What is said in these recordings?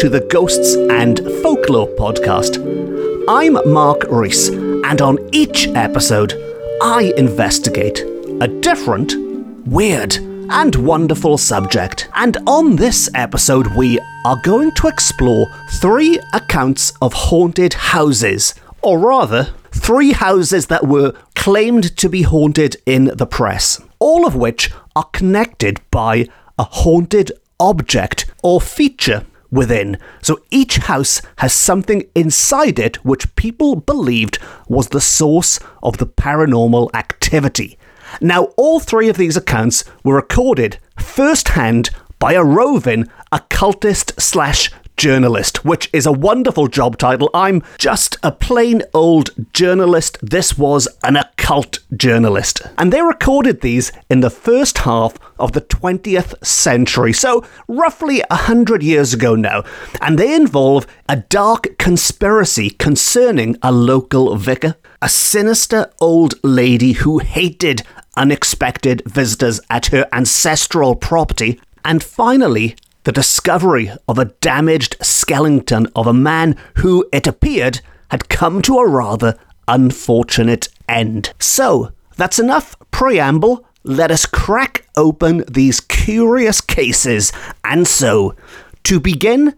To the Ghosts and Folklore podcast. I'm Mark Rees, and on each episode, I investigate a different, weird, and wonderful subject. And on this episode, we are going to explore three accounts of haunted houses, or rather, three houses that were claimed to be haunted in the press, all of which are connected by a haunted object or feature within. So each house has something inside it which people believed was the source of the paranormal activity. Now, all three of these accounts were recorded firsthand by a roving occultist slash journalist, which is a wonderful job title. I'm just a plain old journalist. This was an occult journalist. And they recorded these in the first half of the 20th century, so roughly 100 years ago now. And they involve a dark conspiracy concerning a local vicar, a sinister old lady who hated unexpected visitors at her ancestral property, and finally, the discovery of a damaged skeleton of a man who, it appeared, had come to a rather unfortunate end. So, that's enough preamble. Let us crack open these curious cases. And so, to begin,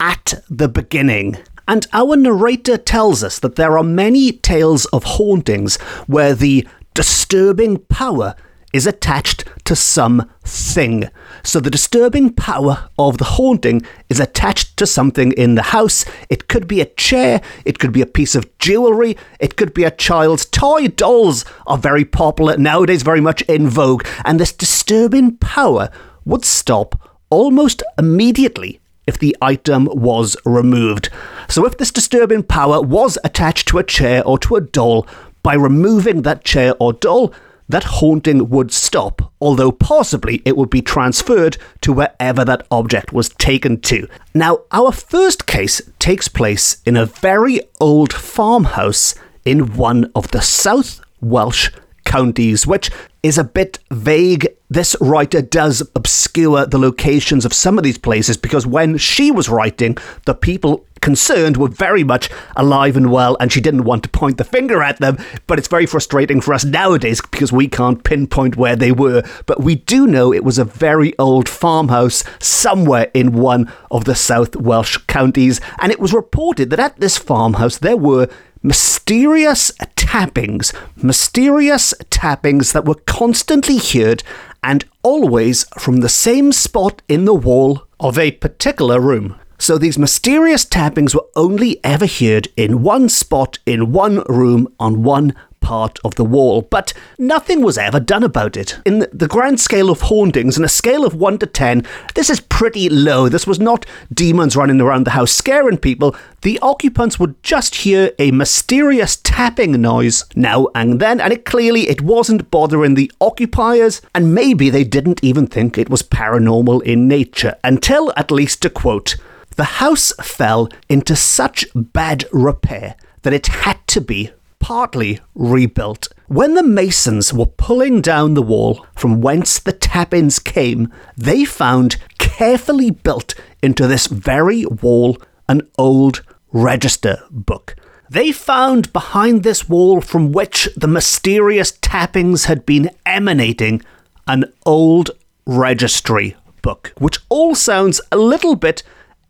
at the beginning. And our narrator tells us that there are many tales of hauntings where the disturbing power is attached to something. So the disturbing power of the haunting is attached to something in the house. It could be a chair, it could be a piece of jewellery, it could be a child's toy. Dolls are very popular nowadays, very much in vogue, and this disturbing power would stop almost immediately if the item was removed. So if this disturbing power was attached to a chair or to a doll, by removing that chair or doll, that haunting would stop, although possibly it would be transferred to wherever that object was taken to. Now, our first case takes place in a very old farmhouse in one of the South Welsh counties, which is a bit vague. This writer does obscure the locations of some of these places because when she was writing, the people concerned were very much alive and well, and she didn't want to point the finger at them. But it's very frustrating for us nowadays because we can't pinpoint where they were. But we do know it was a very old farmhouse somewhere in one of the South Welsh counties, and it was reported that at this farmhouse there were mysterious tappings, mysterious tappings that were constantly heard and always from the same spot in the wall of a particular room. So these mysterious tappings were only ever heard in one spot, in one room, on one part of the wall, but nothing was ever done about it. In the grand scale of hauntings, in a scale of 1 to 10, this is pretty low. This was not demons running around the house scaring people. The occupants would just hear a mysterious tapping noise now and then, and it clearly it wasn't bothering the occupiers, and maybe they didn't even think it was paranormal in nature, until at least to quote, the house fell into such bad repair that it had to be partly rebuilt. When the masons were pulling down the wall from whence the tap-ins came, they found carefully built into this very wall an old register book. They found behind this wall from which the mysterious tappings had been emanating an old registry book, which all sounds a little bit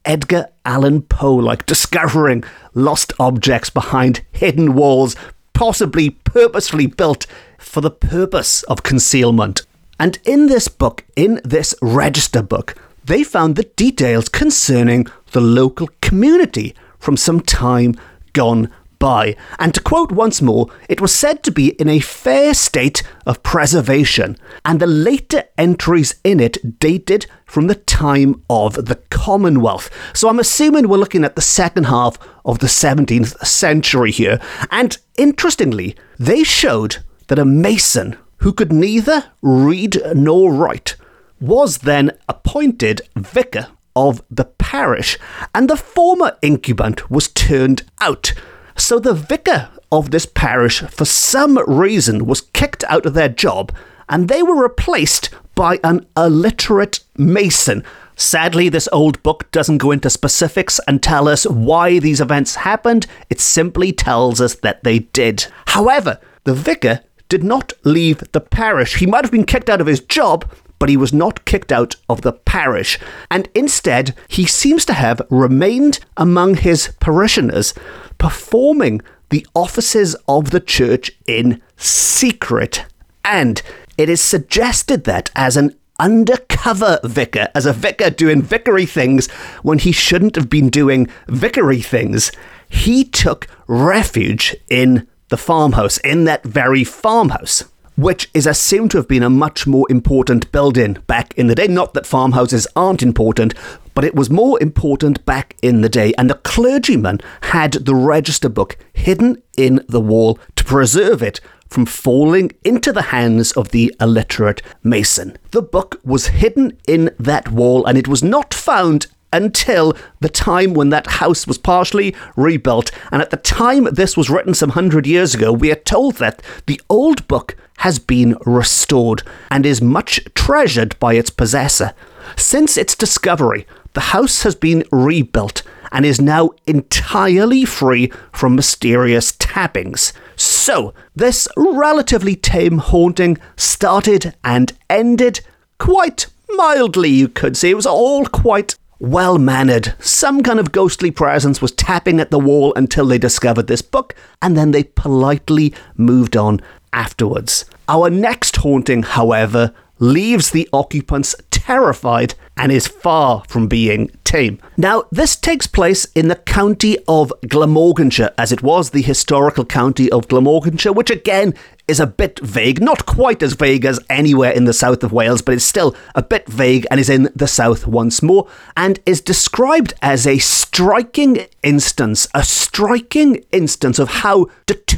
Edgar Allan Poe like discovering lost objects behind hidden walls, possibly purposefully built for the purpose of concealment. And in this book, in this register book, they found the details concerning the local community from some time gone by. And to quote once more, it was said to be in a fair state of preservation, and the later entries in it dated from the time of the Commonwealth. So I'm assuming we're looking at the second half of the 17th century here. And interestingly, they showed that a mason who could neither read nor write was then appointed vicar of the parish, and the former incumbent was turned out so the vicar of this parish, for some reason, was kicked out of their job and they were replaced by an illiterate mason. Sadly, this old book doesn't go into specifics and tell us why these events happened, it simply tells us that they did. However, the vicar did not leave the parish. He might have been kicked out of his job, but he was not kicked out of the parish. And instead, he seems to have remained among his parishioners, performing the offices of the church in secret. And it is suggested that as an undercover vicar, as a vicar doing vicary things when he shouldn't have been doing vicary things, he took refuge in the farmhouse, in that very farmhouse. Which is assumed to have been a much more important building back in the day. Not that farmhouses aren't important, but it was more important back in the day. And the clergyman had the register book hidden in the wall to preserve it from falling into the hands of the illiterate mason. The book was hidden in that wall and it was not found until the time when that house was partially rebuilt. And at the time this was written some hundred years ago, we are told that the old book has been restored and is much treasured by its possessor. Since its discovery, the house has been rebuilt and is now entirely free from mysterious tappings. So, this relatively tame haunting started and ended quite mildly, you could say. It was all quite well mannered. Some kind of ghostly presence was tapping at the wall until they discovered this book, and then they politely moved on afterwards. Our next haunting, however, leaves the occupants terrified and is far from being tame. Now, this takes place in the county of Glamorganshire, as it was the historical county of Glamorganshire, which again is a bit vague, not quite as vague as anywhere in the south of Wales, but it's still a bit vague and is in the south once more, and is described as a striking instance, a striking instance of how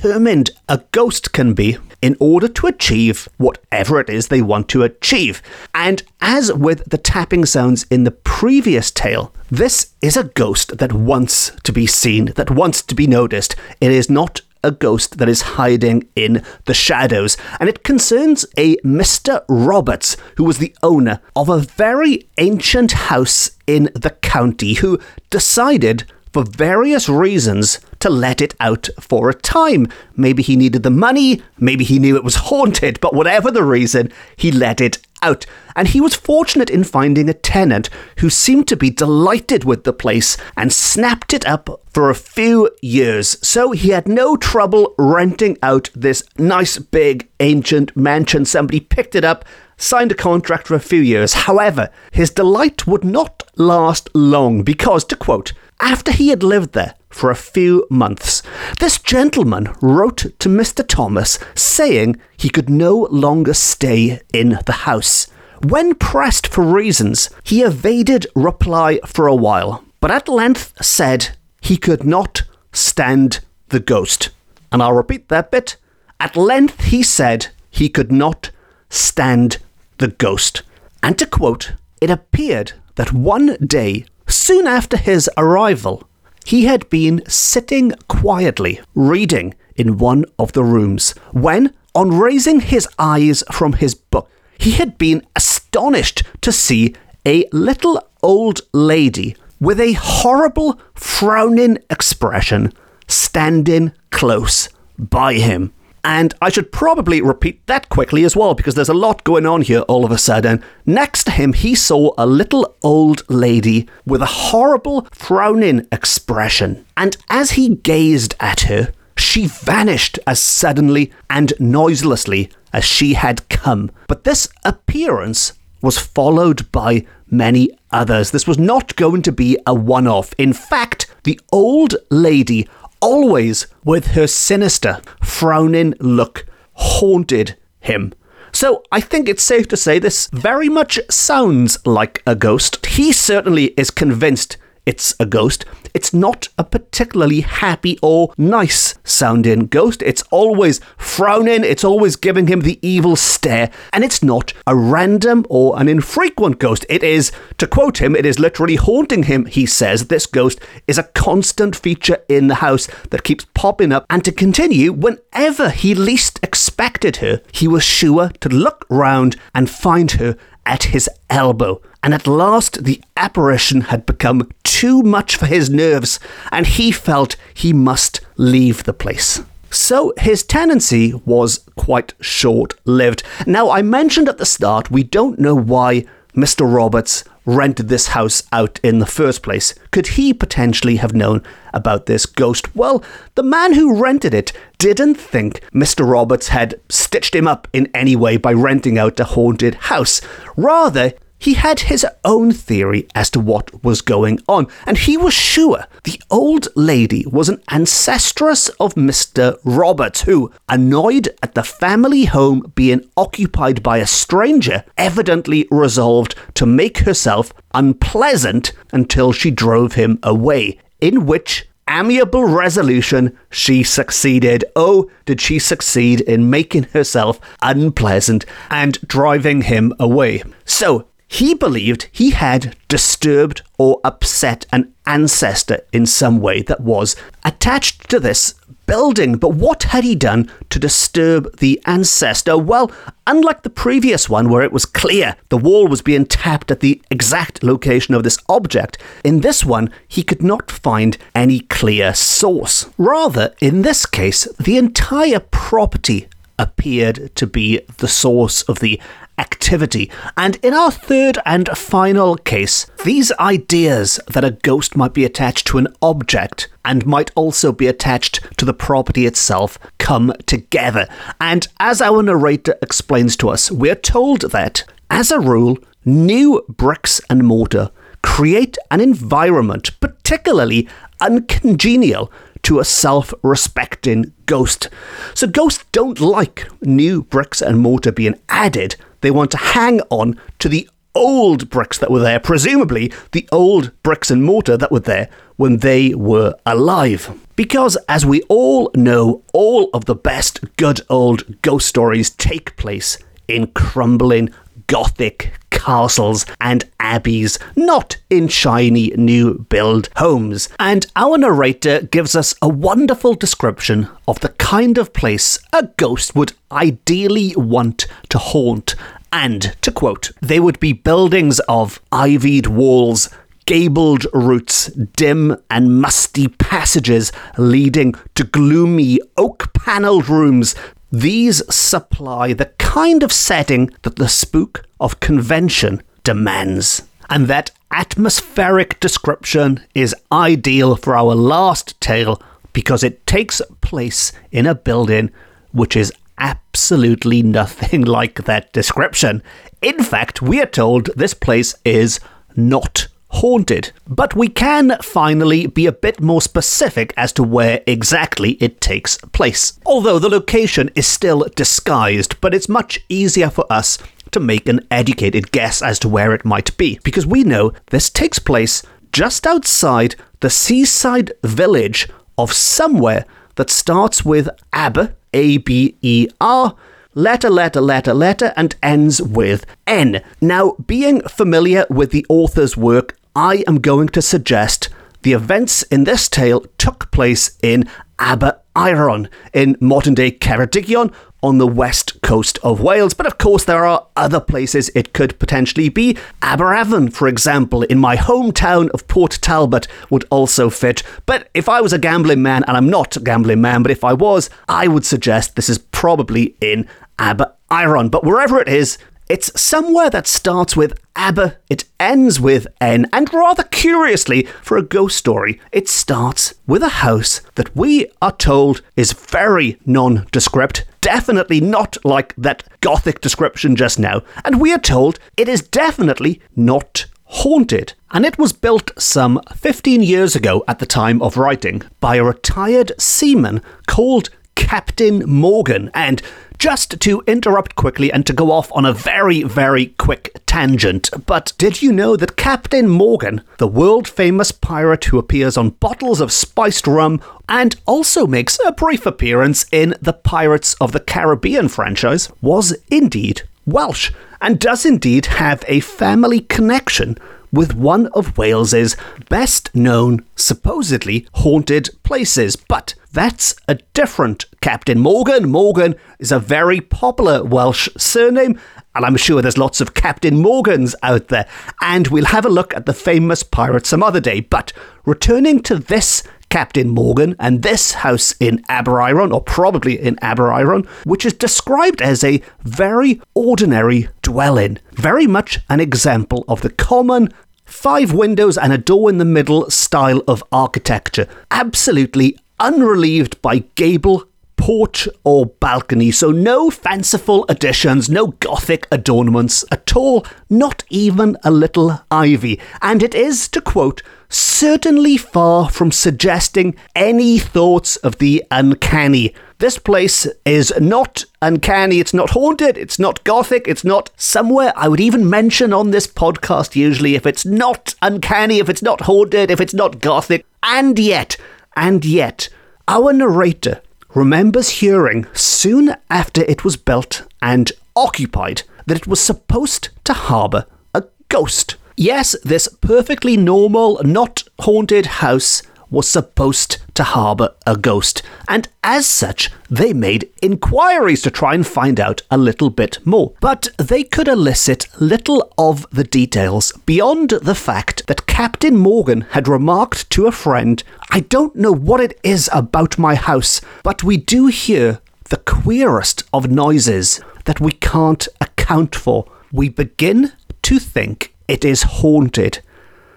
determined a ghost can be in order to achieve whatever it is they want to achieve. And as with the tapping sounds in the previous tale, this is a ghost that wants to be seen, that wants to be noticed. It is not a ghost that is hiding in the shadows, and it concerns a Mr. Roberts, who was the owner of a very ancient house in the county, who decided for various reasons to let it out for a time. Maybe he needed the money, maybe he knew it was haunted, but whatever the reason, he let it out. And he was fortunate in finding a tenant who seemed to be delighted with the place and snapped it up for a few years. So he had no trouble renting out this nice big ancient mansion. Somebody picked it up, signed a contract for a few years. However, his delight would not last long because, to quote, after he had lived there for a few months, this gentleman wrote to Mr. Thomas saying he could no longer stay in the house. When pressed for reasons, he evaded reply for a while, but at length said he could not stand the ghost. And I'll repeat that bit. At length he said he could not stand the ghost. And to quote, it appeared that one day Soon after his arrival, he had been sitting quietly reading in one of the rooms when, on raising his eyes from his book, he had been astonished to see a little old lady with a horrible, frowning expression standing close by him. And I should probably repeat that quickly as well because there's a lot going on here all of a sudden. Next to him, he saw a little old lady with a horrible, frowning expression. And as he gazed at her, she vanished as suddenly and noiselessly as she had come. But this appearance was followed by many others. This was not going to be a one off. In fact, the old lady always with her sinister, frowning look, haunted him. So I think it's safe to say this very much sounds like a ghost. He certainly is convinced it's a ghost. It's not a particularly happy or nice sounding ghost. It's always frowning, it's always giving him the evil stare, and it's not a random or an infrequent ghost. It is, to quote him, it is literally haunting him, he says. This ghost is a constant feature in the house that keeps popping up, and to continue, whenever he least expects suspected her, he was sure to look round and find her at his elbow. And at last, the apparition had become too much for his nerves, and he felt he must leave the place. So his tenancy was quite short lived. Now, I mentioned at the start, we don't know why Mr. Roberts rented this house out in the first place. Could he potentially have known about this ghost? Well, the man who rented it didn't think Mr. Roberts had stitched him up in any way by renting out a haunted house. Rather, he had his own theory as to what was going on, and he was sure the old lady was an ancestress of Mr. Roberts, who, annoyed at the family home being occupied by a stranger, evidently resolved to make herself unpleasant until she drove him away, in which amiable resolution, she succeeded. Oh, did she succeed in making herself unpleasant and driving him away. So, he believed he had disturbed or upset an ancestor in some way that was attached to this building. But what had he done to disturb the ancestor? Well, unlike the previous one where it was clear the wall was being tapped at the exact location of this object, in this one he could not find any clear source. Rather, in this case, the entire property appeared to be the source of the activity. And in our third and final case, these ideas that a ghost might be attached to an object and might also be attached to the property itself come together. And as our narrator explains to us, we're told that, as a rule, new bricks and mortar create an environment particularly uncongenial to a self respecting ghost. So, ghosts don't like new bricks and mortar being added they want to hang on to the old bricks that were there, presumably the old bricks and mortar that were there when they were alive. Because, as we all know, all of the best good old ghost stories take place in crumbling Gothic castles and abbeys, not in shiny new build homes. And our narrator gives us a wonderful description of the kind of place a ghost would ideally want to haunt. And, to quote, they would be buildings of ivied walls, gabled roofs, dim and musty passages leading to gloomy oak panelled rooms these supply the kind of setting that the spook of convention demands. And that atmospheric description is ideal for our last tale because it takes place in a building which is absolutely nothing like that description. In fact, we are told this place is not haunted. But we can finally be a bit more specific as to where exactly it takes place. Although the location is still disguised, but it's much easier for us to make an educated guess as to where it might be, because we know this takes place just outside the seaside village of somewhere that starts with Aber, A B E R, letter, letter, letter, letter, and ends with N. Now, being familiar with the author's work, I am going to suggest the events in this tale took place in Aber Iron, in modern day Ceredigion, on the west coast of Wales. But of course, there are other places it could potentially be. Aberavon, for example, in my hometown of Port Talbot, would also fit. But if I was a gambling man, and I'm not a gambling man, but if I was, I would suggest this is probably in Aber Iron. But wherever it is, it's somewhere that starts with Aber, it ends with N, and rather curiously, for a ghost story, it starts with a house that we are told is very nondescript, definitely not like that gothic description just now, and we are told it is definitely not haunted. And it was built some 15 years ago at the time of writing by a retired seaman called Captain Morgan. And just to interrupt quickly and to go off on a very, very quick tangent, but did you know that Captain Morgan, the world famous pirate who appears on bottles of spiced rum and also makes a brief appearance in the Pirates of the Caribbean franchise, was indeed Welsh and does indeed have a family connection with one of Wales's best known, supposedly haunted places. But that's a different Captain Morgan. Morgan is a very popular Welsh surname, and I'm sure there's lots of Captain Morgans out there. And we'll have a look at the famous pirate some other day. But returning to this Captain Morgan and this house in Aberaeron, or probably in Aberaeron, which is described as a very ordinary dwelling. Very much an example of the common five windows and a door in the middle style of architecture. Absolutely unrelieved by gable porch or balcony, so no fanciful additions, no gothic adornments at all, not even a little ivy. And it is, to quote, certainly far from suggesting any thoughts of the uncanny. This place is not uncanny, it's not haunted, it's not gothic, it's not somewhere I would even mention on this podcast usually if it's not uncanny, if it's not haunted, if it's not gothic. And yet, and yet, our narrator remembers hearing soon after it was built and occupied that it was supposed to harbour a ghost. Yes, this perfectly normal, not haunted house was supposed to harbour a ghost, and as such, they made inquiries to try and find out a little bit more. But they could elicit little of the details beyond the fact that Captain Morgan had remarked to a friend, I don't know what it is about my house, but we do hear the queerest of noises that we can't account for. We begin to think it is haunted.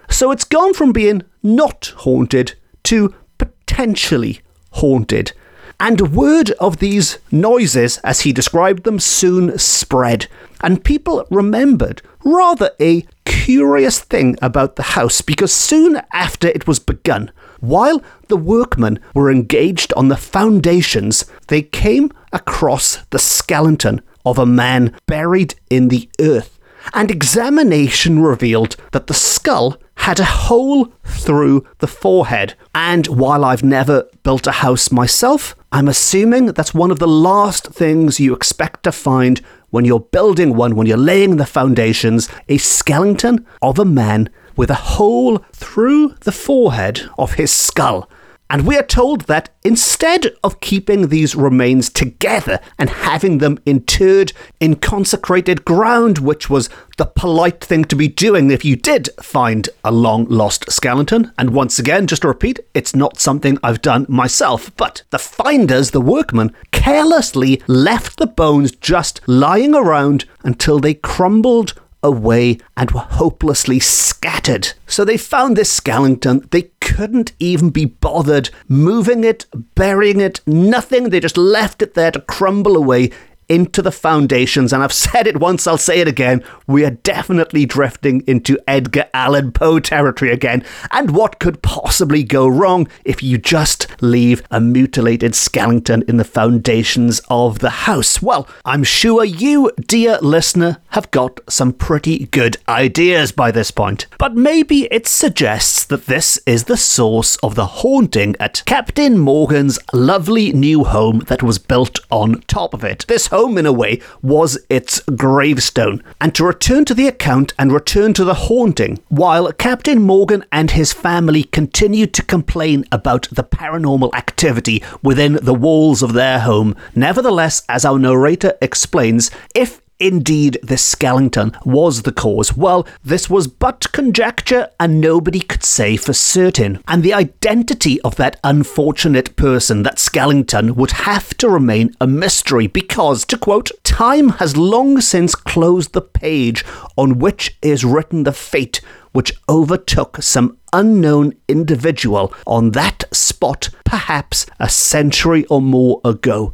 So it's gone from being not haunted to potentially haunted. And word of these noises, as he described them, soon spread, and people remembered rather a curious thing about the house because soon after it was begun, while the workmen were engaged on the foundations, they came across the skeleton of a man buried in the earth, and examination revealed that the skull had a hole through the forehead. And while I've never built a house myself, I'm assuming that's one of the last things you expect to find when you're building one, when you're laying the foundations, a skeleton of a man with a hole through the forehead of his skull. And we are told that instead of keeping these remains together and having them interred in consecrated ground, which was the polite thing to be doing if you did find a long lost skeleton, and once again, just to repeat, it's not something I've done myself, but the finders, the workmen, carelessly left the bones just lying around until they crumbled away and were hopelessly scattered. So they found this skeleton. They couldn't even be bothered moving it, burying it, nothing. They just left it there to crumble away into the foundations. And I've said it once, I'll say it again. We are definitely drifting into Edgar Allan Poe territory again. And what could possibly go wrong if you just leave a mutilated skeleton in the foundations of the house? Well, I'm sure you, dear listener, have got some pretty good ideas by this point. But maybe it suggests that this is the source of the haunting at Captain Morgan's lovely new home that was built on top of it. This home, in a way, was its gravestone. And to return to the account and return to the haunting, while Captain Morgan and his family continued to complain about the paranormal activity within the walls of their home, nevertheless, as our narrator explains, if indeed the skeleton was the cause? Well, this was but conjecture, and nobody could say for certain. And the identity of that unfortunate person, that skeleton, would have to remain a mystery because, to quote, time has long since closed the page on which is written the fate which overtook some unknown individual on that spot perhaps a century or more ago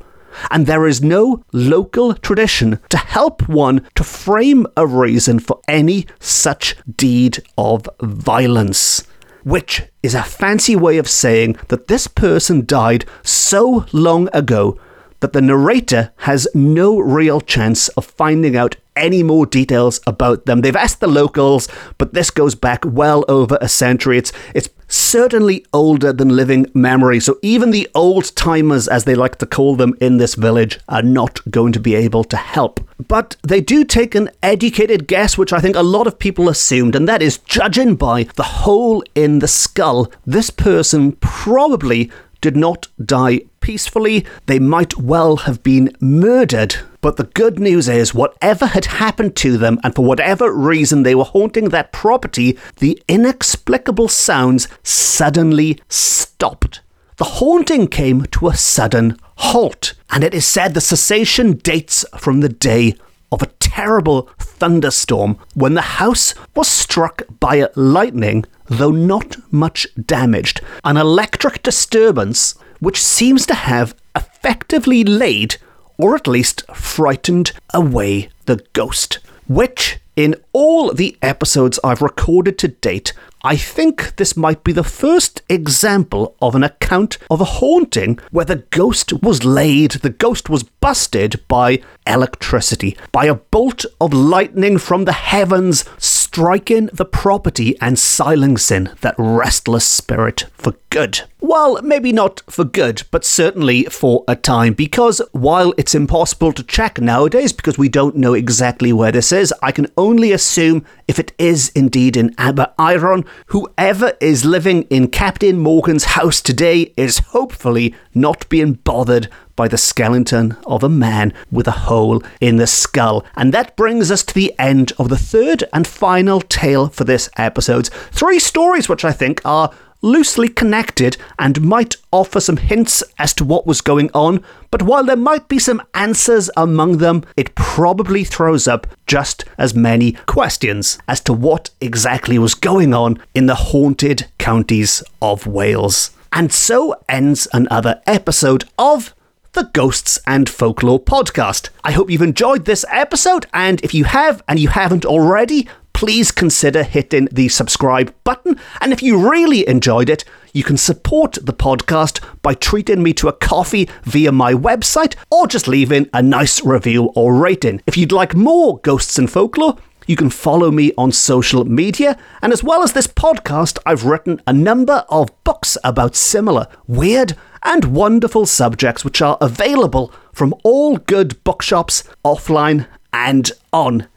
and there is no local tradition to help one to frame a reason for any such deed of violence. Which is a fancy way of saying that this person died so long ago that the narrator has no real chance of finding out any more details about them. They've asked the locals, but this goes back well over a century. It's it's certainly older than living memory. So even the old timers, as they like to call them in this village, are not going to be able to help. But they do take an educated guess, which I think a lot of people assumed, and that is judging by the hole in the skull, this person probably did not die peacefully. They might well have been murdered. But the good news is, whatever had happened to them, and for whatever reason they were haunting that property, the inexplicable sounds suddenly stopped. The haunting came to a sudden halt, and it is said the cessation dates from the day of a terrible thunderstorm when the house was struck by lightning, though not much damaged. An electric disturbance which seems to have effectively laid, or at least frightened away the ghost. Which, in all the episodes I've recorded to date, I think this might be the first example of an account of a haunting where the ghost was laid, the ghost was busted by electricity, by a bolt of lightning from the heavens striking the property and silencing that restless spirit for good. Well, maybe not for good, but certainly for a time, because while it's impossible to check nowadays because we don't know exactly where this is, I can only assume if it is indeed in Aberaeron, whoever is living in Captain Morgan's house today is hopefully not being bothered by the skeleton of a man with a hole in the skull. And that brings us to the end of the third and final tale for this episode. Three stories which I think are loosely connected and might offer some hints as to what was going on, but while there might be some answers among them, it probably throws up just as many questions as to what exactly was going on in the haunted counties of Wales. And so ends another episode of the Ghosts and Folklore podcast. I hope you've enjoyed this episode, and if you have and you haven't already, please consider hitting the subscribe button. And if you really enjoyed it, you can support the podcast by treating me to a coffee via my website or just leaving a nice review or rating. If you'd like more Ghosts and Folklore, you can follow me on social media, and as well as this podcast, I've written a number of books about similar, weird, and wonderful subjects which are available from all good bookshops, offline and on.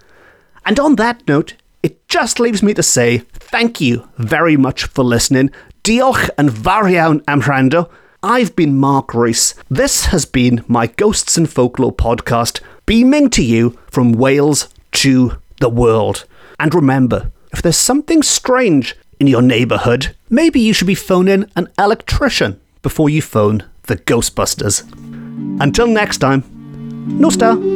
And on that note, it just leaves me to say thank you very much for listening. Diolch yn fawr iawn am wrando. I've been Mark Rees. This has been my Ghosts and Folklore podcast, beaming to you from Wales to the world. And remember, if there's something strange in your neighbourhood, maybe you should be phoning an electrician before you phone the Ghostbusters. Until next time, nos da.